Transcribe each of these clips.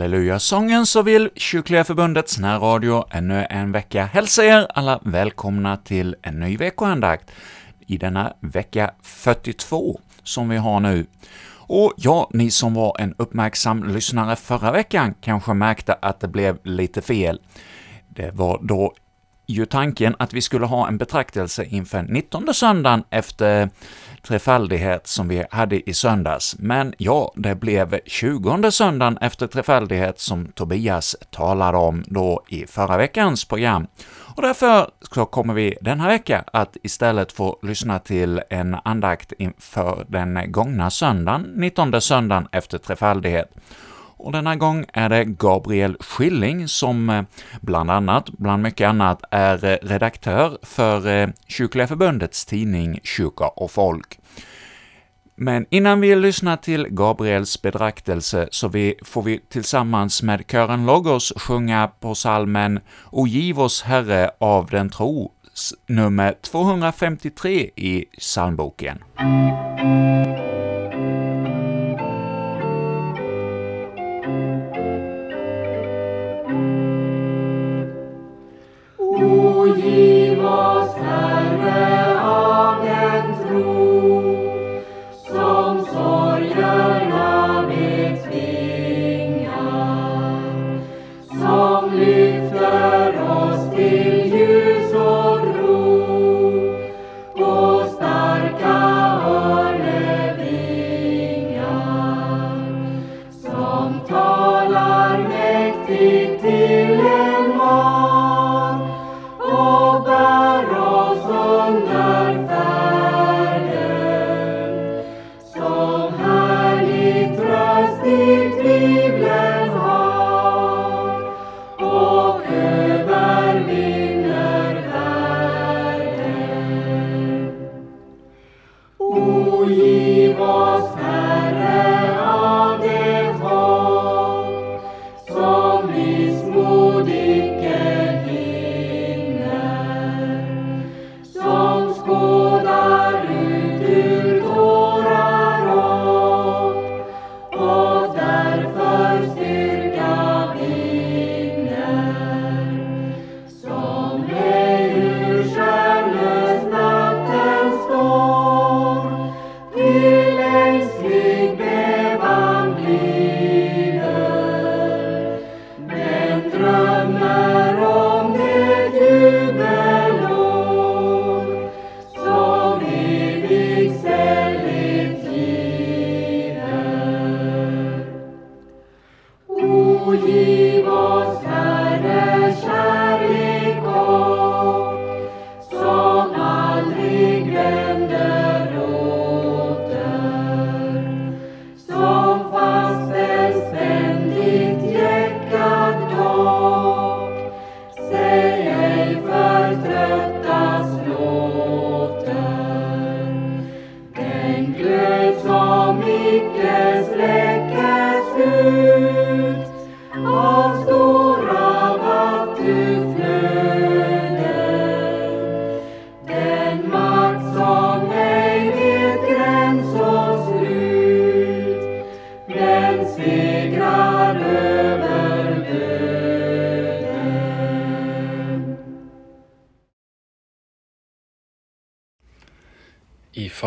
Halleluja-sången så vill Kyrkliga Förbundets närradio ännu en vecka hälsa er alla välkomna till en ny veckoandakt i denna vecka 42 som vi har nu. Och ja, ni som var en uppmärksam lyssnare förra veckan kanske märkte att det blev lite fel. Det var då ju tanken att vi skulle ha en betraktelse inför 19 söndagen efter trefaldighet som vi hade i söndags, men ja, det blev 20 söndagen efter trefaldighet som Tobias talade om då i förra veckans program. Och därför så kommer vi denna vecka att istället få lyssna till en andakt inför den gångna söndagen, 19 söndagen efter trefaldighet. Och denna gång är det Gabriel Schilling som eh, bland annat, bland mycket annat, är eh, redaktör för eh, Kyrkliga Förbundets tidning Kyrka och Folk. Men innan vi lyssnar till Gabriels betraktelse så vi, får vi tillsammans med kören Logos sjunga på salmen ”O giv oss Herre av den tro” nummer 253 i psalmboken.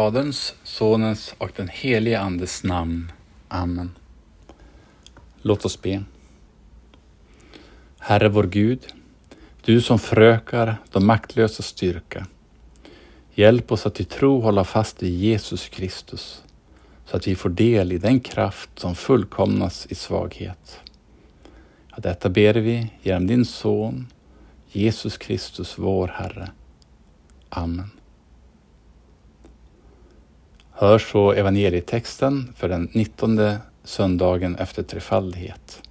Faderns, Sonens och den helige Andes namn. Amen. Låt oss be. Herre vår Gud, du som förökar de maktlösa styrka. Hjälp oss att i tro hålla fast vid Jesus Kristus, så att vi får del i den kraft som fullkomnas i svaghet. Ja, detta ber vi genom din Son, Jesus Kristus, vår Herre. Amen. Hör så evangelietexten för den 19 söndagen efter trefaldighet.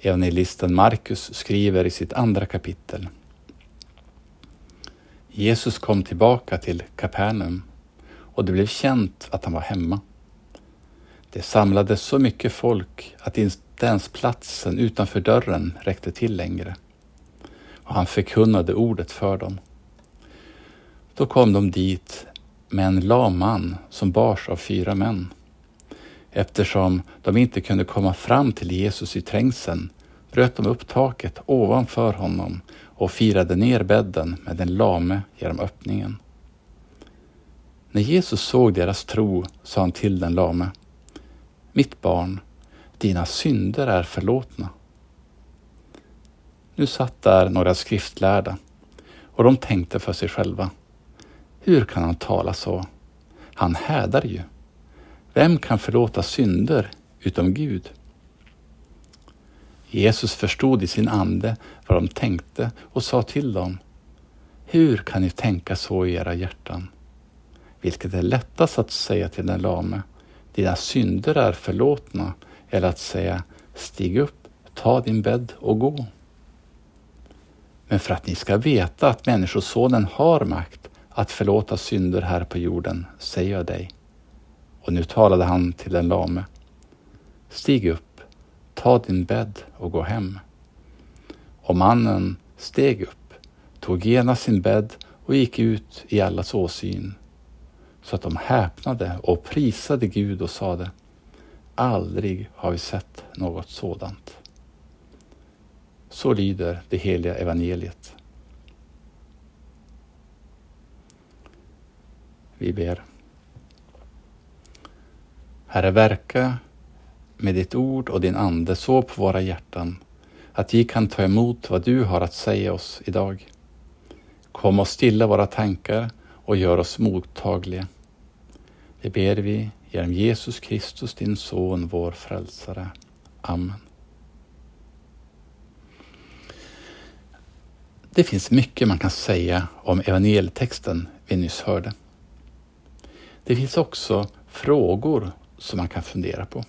Evangelisten Markus skriver i sitt andra kapitel. Jesus kom tillbaka till Kapernaum och det blev känt att han var hemma. Det samlades så mycket folk att inte ens platsen utanför dörren räckte till längre. Och han förkunnade ordet för dem. Då kom de dit med en lam man som bars av fyra män. Eftersom de inte kunde komma fram till Jesus i trängseln bröt de upp taket ovanför honom och firade ner bädden med den lame genom öppningen. När Jesus såg deras tro sa han till den lame Mitt barn, dina synder är förlåtna. Nu satt där några skriftlärda och de tänkte för sig själva. Hur kan han tala så? Han hädar ju. Vem kan förlåta synder utom Gud? Jesus förstod i sin ande vad de tänkte och sa till dem. Hur kan ni tänka så i era hjärtan? Vilket är lättast att säga till den lame, dina synder är förlåtna, eller att säga, stig upp, ta din bädd och gå. Men för att ni ska veta att Människosonen har makt att förlåta synder här på jorden, säger jag dig. Och nu talade han till den lame. Stig upp, ta din bädd och gå hem. Och mannen steg upp, tog genast sin bädd och gick ut i allas åsyn, så att de häpnade och prisade Gud och sade, aldrig har vi sett något sådant. Så lyder det heliga evangeliet. Vi ber. Herre, verka med ditt ord och din ande så på våra hjärtan att vi kan ta emot vad du har att säga oss idag. Kom och stilla våra tankar och gör oss mottagliga. Det ber vi genom Jesus Kristus, din son, vår frälsare. Amen. Det finns mycket man kan säga om evangelietexten vi nyss hörde. Det finns också frågor som man kan fundera på.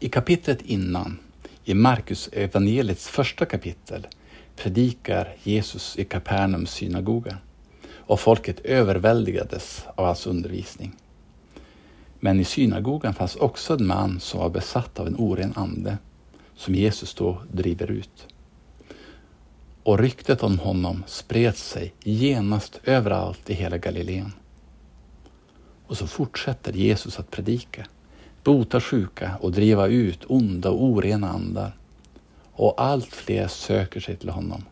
I kapitlet innan, i Markus evangeliets första kapitel, predikar Jesus i Kapernaums synagoga och folket överväldigades av hans undervisning. Men i synagogan fanns också en man som var besatt av en oren ande som Jesus då driver ut. Och ryktet om honom spred sig genast överallt i hela Galileen. Och så fortsätter Jesus att predika, bota sjuka och driva ut onda och orena andar. Och allt fler söker sig till honom.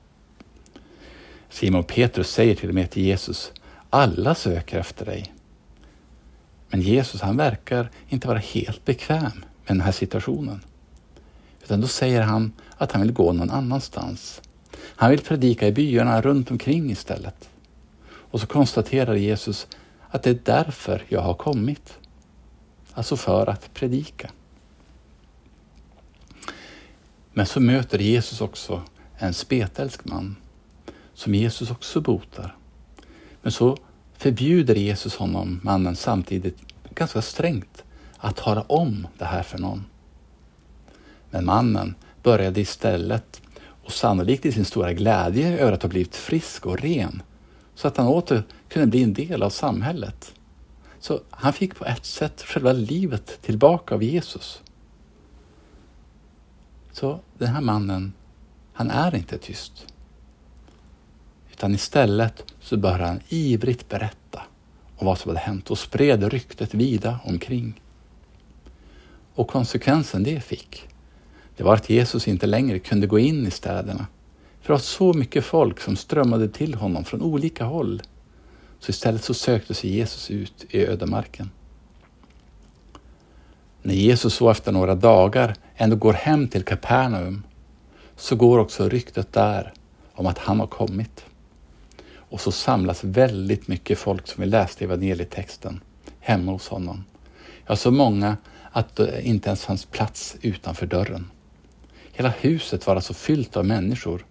Simon Petrus säger till och med till Jesus, alla söker efter dig. Men Jesus han verkar inte vara helt bekväm med den här situationen. Utan då säger han att han vill gå någon annanstans. Han vill predika i byarna runt omkring istället. Och så konstaterar Jesus att det är därför jag har kommit. Alltså för att predika. Men så möter Jesus också en spetälsk man som Jesus också botar. Men så förbjuder Jesus honom, mannen, samtidigt ganska strängt att tala om det här för någon. Men mannen började istället, och sannolikt i sin stora glädje över att ha blivit frisk och ren, så att han åter kunde bli en del av samhället. Så han fick på ett sätt själva livet tillbaka av Jesus. Så den här mannen, han är inte tyst. Utan istället så började han ivrigt berätta om vad som hade hänt och spred ryktet vida omkring. Och konsekvensen det fick, det var att Jesus inte längre kunde gå in i städerna för det var så mycket folk som strömmade till honom från olika håll. Så istället så sökte sig Jesus ut i ödemarken. När Jesus så efter några dagar ändå går hem till Kapernaum så går också ryktet där om att han har kommit. Och så samlas väldigt mycket folk som vi läste i evangelietexten hemma hos honom. Ja, så många att det inte ens fanns plats utanför dörren. Hela huset var alltså fyllt av människor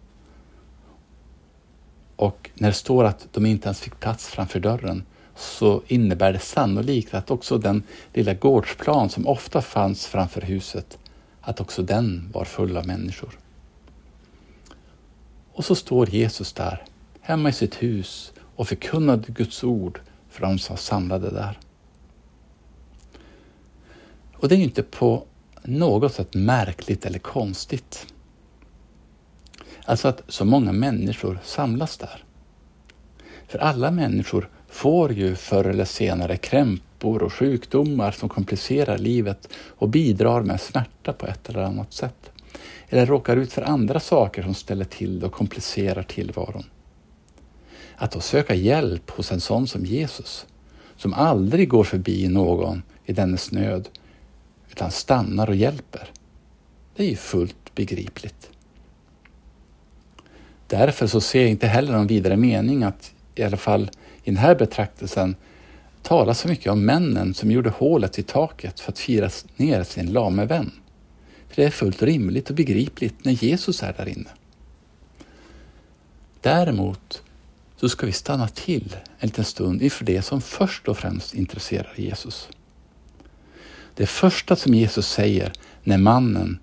och när det står att de inte ens fick plats framför dörren så innebär det sannolikt att också den lilla gårdsplan som ofta fanns framför huset, att också den var full av människor. Och så står Jesus där, hemma i sitt hus och förkunnade Guds ord för de som var samlade där. Och det är inte på något sätt märkligt eller konstigt. Alltså att så många människor samlas där. För alla människor får ju förr eller senare krämpor och sjukdomar som komplicerar livet och bidrar med smärta på ett eller annat sätt. Eller råkar ut för andra saker som ställer till och komplicerar tillvaron. Att då söka hjälp hos en sån som Jesus, som aldrig går förbi någon i dennes nöd, utan stannar och hjälper. Det är ju fullt begripligt. Därför så ser jag inte heller någon vidare mening att i alla fall i den här betraktelsen tala så mycket om männen som gjorde hålet i taket för att fira ner sin lame vän. För det är fullt rimligt och begripligt när Jesus är där inne. Däremot så ska vi stanna till en liten stund inför det som först och främst intresserar Jesus. Det första som Jesus säger när, mannen,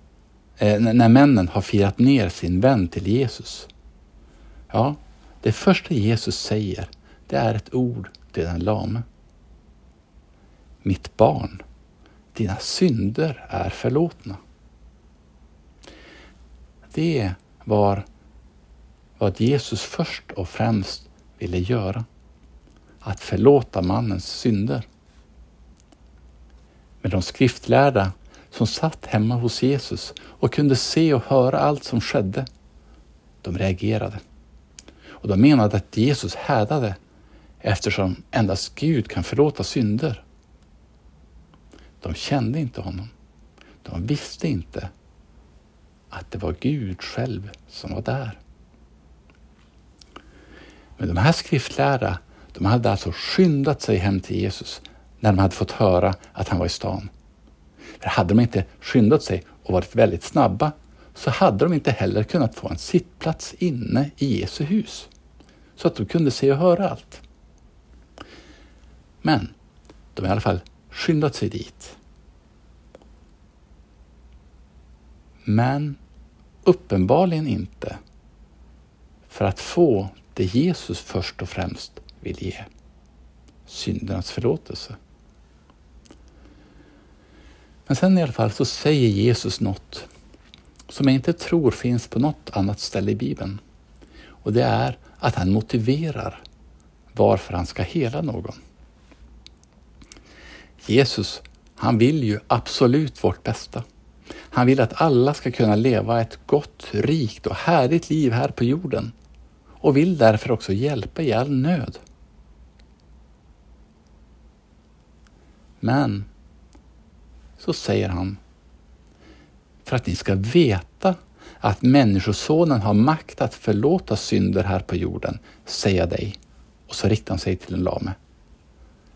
eh, när männen har firat ner sin vän till Jesus. Ja, det första Jesus säger, det är ett ord till den lame. Mitt barn, dina synder är förlåtna. Det var vad Jesus först och främst ville göra. Att förlåta mannens synder. Men de skriftlärda som satt hemma hos Jesus och kunde se och höra allt som skedde, de reagerade. Och de menade att Jesus härdade eftersom endast Gud kan förlåta synder. De kände inte honom. De visste inte att det var Gud själv som var där. Men de här skriftlärda, de hade alltså skyndat sig hem till Jesus när de hade fått höra att han var i stan. För hade de inte skyndat sig och varit väldigt snabba så hade de inte heller kunnat få en sittplats inne i Jesu hus så att de kunde se och höra allt. Men de har i alla fall skyndat sig dit. Men uppenbarligen inte för att få det Jesus först och främst vill ge. Syndernas förlåtelse. Men sen i alla fall så säger Jesus något som jag inte tror finns på något annat ställe i Bibeln. Och det är att han motiverar varför han ska hela någon. Jesus, han vill ju absolut vårt bästa. Han vill att alla ska kunna leva ett gott, rikt och härligt liv här på jorden och vill därför också hjälpa i all nöd. Men så säger han, för att ni ska veta att Människosonen har makt att förlåta synder här på jorden, säger jag dig. Och så riktar han sig till den lame.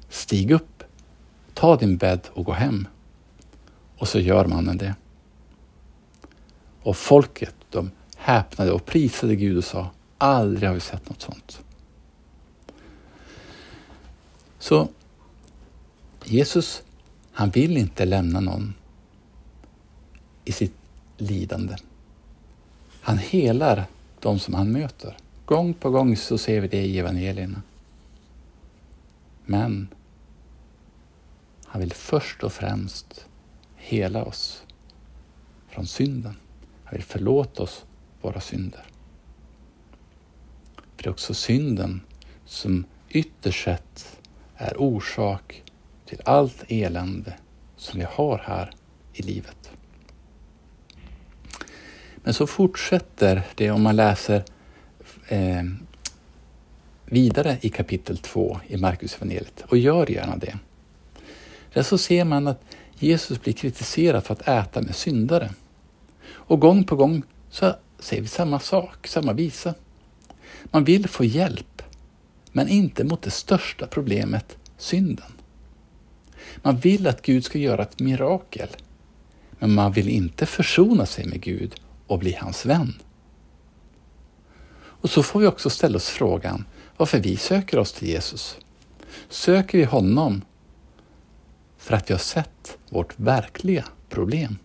Stig upp, ta din bädd och gå hem. Och så gör mannen det. Och folket, de häpnade och prisade Gud och sa, aldrig har vi sett något sånt. Så Jesus, han vill inte lämna någon i sitt lidande. Han helar de som han möter. Gång på gång så ser vi det i evangelierna. Men han vill först och främst hela oss från synden. Han vill förlåta oss våra synder. För det är också synden som ytterst sett är orsak till allt elände som vi har här i livet. Men så fortsätter det om man läser eh, vidare i kapitel 2 i Markus evangeliet och gör gärna det. Där så ser man att Jesus blir kritiserad för att äta med syndare. Och gång på gång så säger vi samma sak, samma visa. Man vill få hjälp, men inte mot det största problemet, synden. Man vill att Gud ska göra ett mirakel, men man vill inte försona sig med Gud och bli hans vän. Och så får vi också ställa oss frågan varför vi söker oss till Jesus. Söker vi honom för att vi har sett vårt verkliga problem?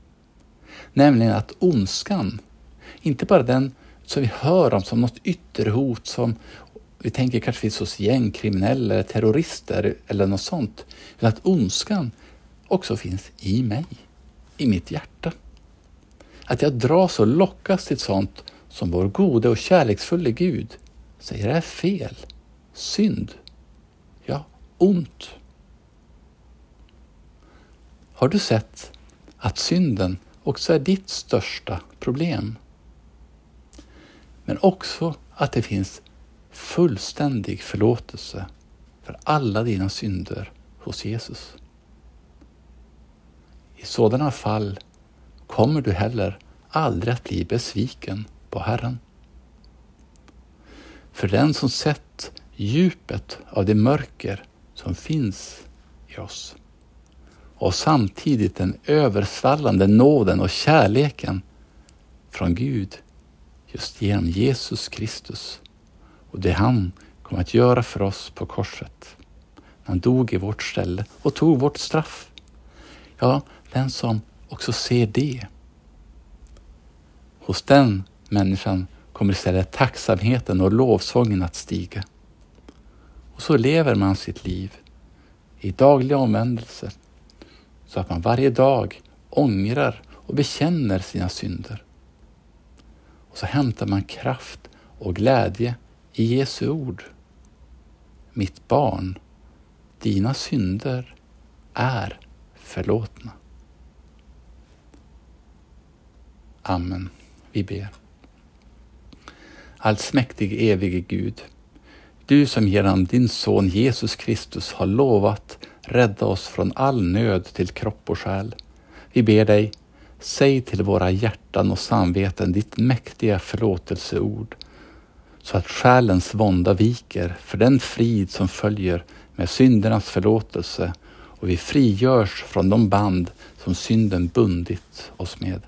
Nämligen att ondskan, inte bara den som vi hör om som något ytterhot som vi tänker kanske finns hos gängkriminella eller terrorister eller något sånt. Utan att ondskan också finns i mig, i mitt hjärta. Att jag dras och lockas till sånt som vår gode och kärleksfulle Gud säger är fel, synd. ja, ont. Har du sett att synden också är ditt största problem? Men också att det finns fullständig förlåtelse för alla dina synder hos Jesus. I sådana fall kommer du heller aldrig att bli besviken på Herren. För den som sett djupet av det mörker som finns i oss och samtidigt den översvallande nåden och kärleken från Gud just genom Jesus Kristus och det han kom att göra för oss på korset. Han dog i vårt ställe och tog vårt straff. Ja, den som också ser det. Hos den människan kommer istället tacksamheten och lovsången att stiga. Och så lever man sitt liv i dagliga omvändelser så att man varje dag ångrar och bekänner sina synder. Och så hämtar man kraft och glädje i Jesu ord. Mitt barn, dina synder är förlåtna. Amen. Vi ber. Allsmäktig evige Gud, du som genom din son Jesus Kristus har lovat rädda oss från all nöd till kropp och själ. Vi ber dig, säg till våra hjärtan och samveten ditt mäktiga förlåtelseord så att själens vånda viker för den frid som följer med syndernas förlåtelse och vi frigörs från de band som synden bundit oss med.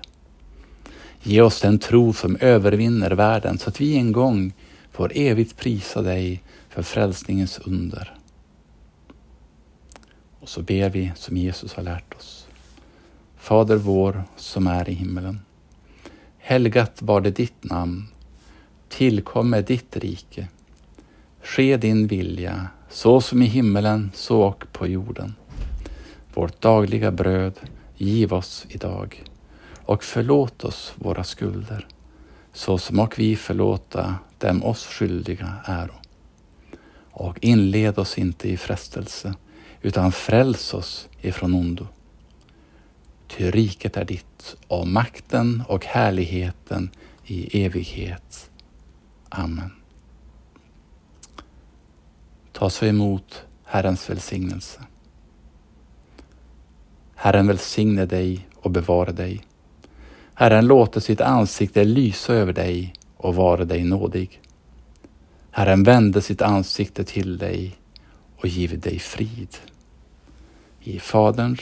Ge oss den tro som övervinner världen så att vi en gång får evigt prisa dig för frälsningens under. Och så ber vi som Jesus har lärt oss. Fader vår som är i himmelen. Helgat var det ditt namn. Tillkomme ditt rike. Ske din vilja, så som i himmelen, så och på jorden. Vårt dagliga bröd giv oss idag och förlåt oss våra skulder, så som och vi förlåta dem oss skyldiga äro. Och inled oss inte i frestelse, utan fräls oss ifrån ondo. Ty riket är ditt och makten och härligheten i evighet. Amen. Ta så emot Herrens välsignelse. Herren välsigne dig och bevara dig. Herren låter sitt ansikte lysa över dig och vara dig nådig. Herren vände sitt ansikte till dig och give dig frid. I Faderns,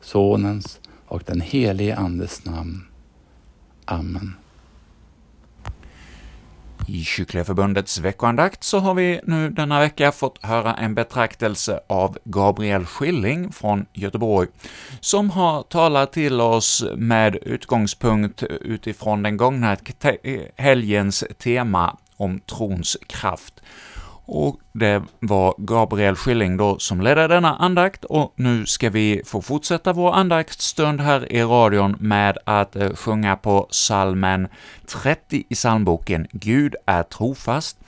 Sonens och den helige Andes namn. Amen. I Kyrkliga Förbundets veckoandakt så har vi nu denna vecka fått höra en betraktelse av Gabriel Schilling från Göteborg, som har talat till oss med utgångspunkt utifrån den gångna helgens tema om trons kraft. Och det var Gabriel Schilling då som ledde denna andakt, och nu ska vi få fortsätta vår andaktsstund här i radion med att eh, sjunga på salmen 30 i psalmboken ”Gud är trofast”,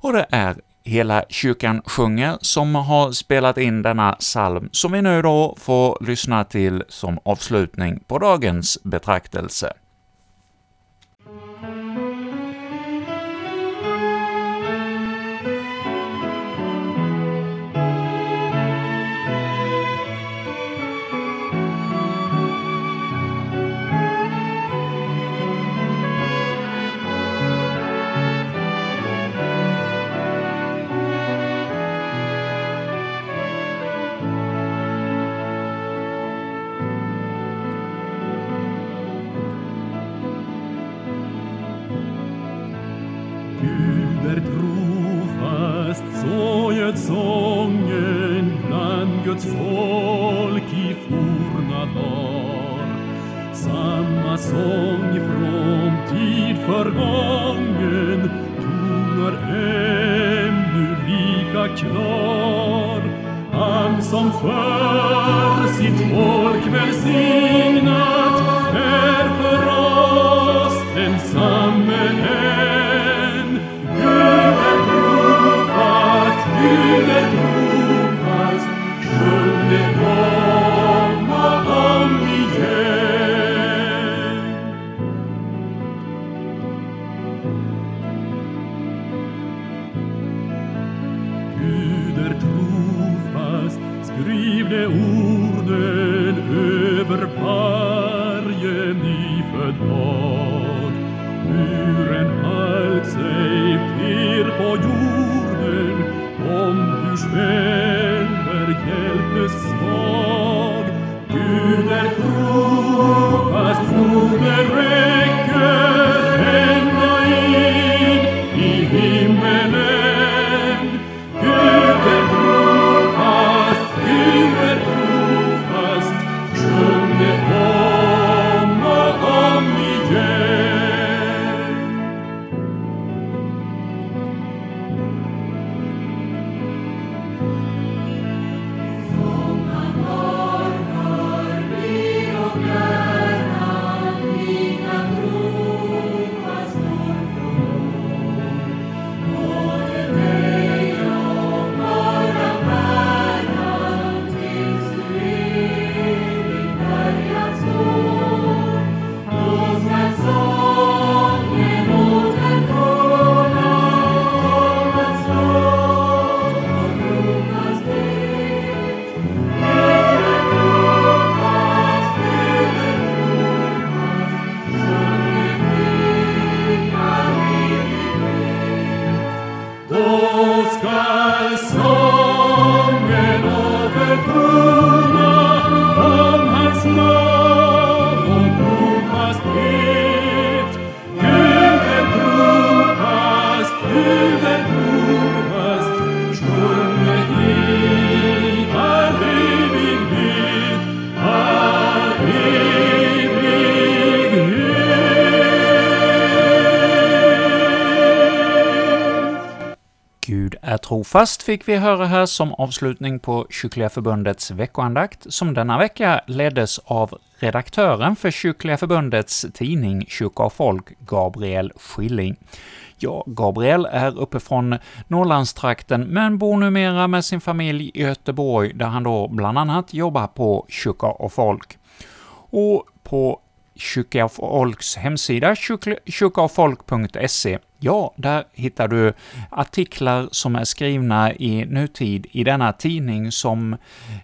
och det är Hela kyrkan sjunger som har spelat in denna psalm, som vi nu då får lyssna till som avslutning på dagens betraktelse. Trofast fick vi höra här som avslutning på Kyrkliga Förbundets veckoandakt, som denna vecka leddes av redaktören för Kyrkliga Förbundets tidning Kyrka och Folk, Gabriel Schilling. Ja, Gabriel är uppe från Norrlandstrakten, men bor numera med sin familj i Göteborg, där han då bland annat jobbar på Kyrka och Folk. Och på Kyrka och Folks hemsida, kyrkaochfolk.se, ja, där hittar du artiklar som är skrivna i nutid i denna tidning som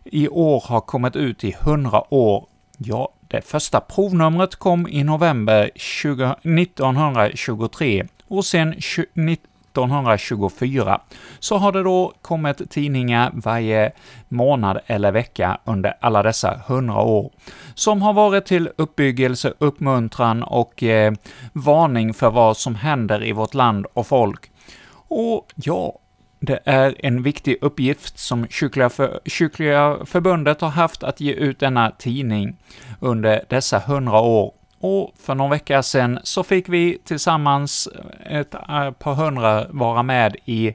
i år har kommit ut i 100 år. Ja, det första provnumret kom i november 20, 1923 och sen 1924 så har det då kommit tidningar varje månad eller vecka under alla dessa 100 år, som har varit till uppbyggelse, uppmuntran och eh, varning för vad som händer i vårt land och folk. Och ja, det är en viktig uppgift som Kyrkliga, för, Kyrkliga förbundet har haft att ge ut denna tidning under dessa hundra år. Och för någon vecka sedan så fick vi tillsammans eh, ett eh, par hundra vara med i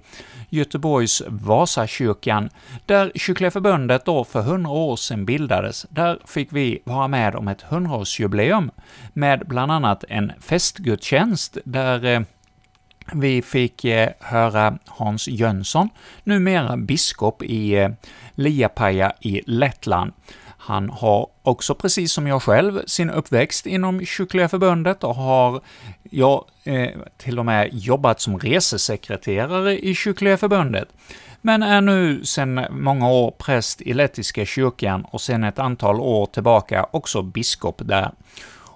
Göteborgs Vasakyrkan, där Kyrkliga förbundet då för hundra år sedan bildades. Där fick vi vara med om ett hundraårsjubileum med bland annat en festgudstjänst där eh, vi fick höra Hans Jönsson, numera biskop i Liapaja i Lettland. Han har också, precis som jag själv, sin uppväxt inom Kyrkliga förbundet och har, ja, eh, till och med jobbat som resesekreterare i Kyrkliga förbundet, men är nu sedan många år präst i Lettiska kyrkan och sedan ett antal år tillbaka också biskop där.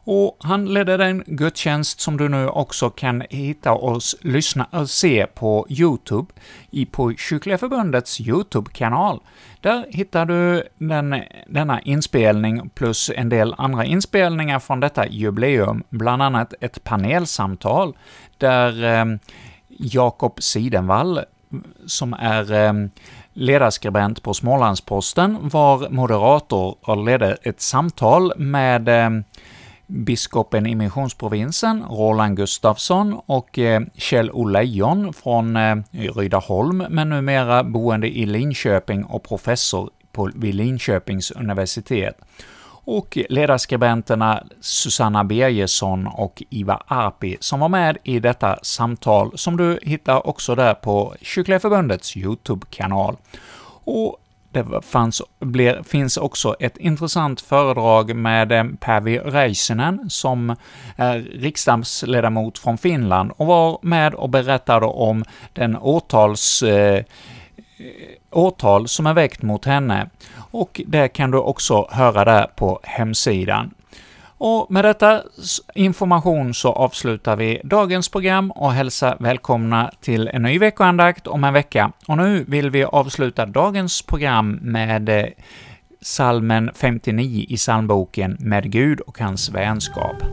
Och han ledde den gudstjänst som du nu också kan hitta och lyssna och se på YouTube, i på Kyrkliga Förbundets YouTube-kanal. Där hittar du den, denna inspelning plus en del andra inspelningar från detta jubileum, bland annat ett panelsamtal där eh, Jakob Sidenvall, som är eh, ledarskribent på Smålandsposten, var moderator och ledde ett samtal med eh, biskopen i missionsprovinsen, Roland Gustafsson, och eh, Kjell Olejon från eh, Rydaholm, men numera boende i Linköping och professor på, vid Linköpings universitet. Och ledarskribenterna Susanna Birgersson och Iva Arpi som var med i detta samtal, som du hittar också där på Kyrkliga Förbundets YouTube-kanal. Och det fanns, blir, finns också ett intressant föredrag med eh, Päivi Räisänen, som är riksdagsledamot från Finland och var med och berättade om den åtals... Eh, åtal som är väckt mot henne, och det kan du också höra där på hemsidan. Och med detta information så avslutar vi dagens program och hälsar välkomna till en ny veckoandakt om en vecka. Och nu vill vi avsluta dagens program med eh, salmen 59 i psalmboken ”Med Gud och hans vänskap”.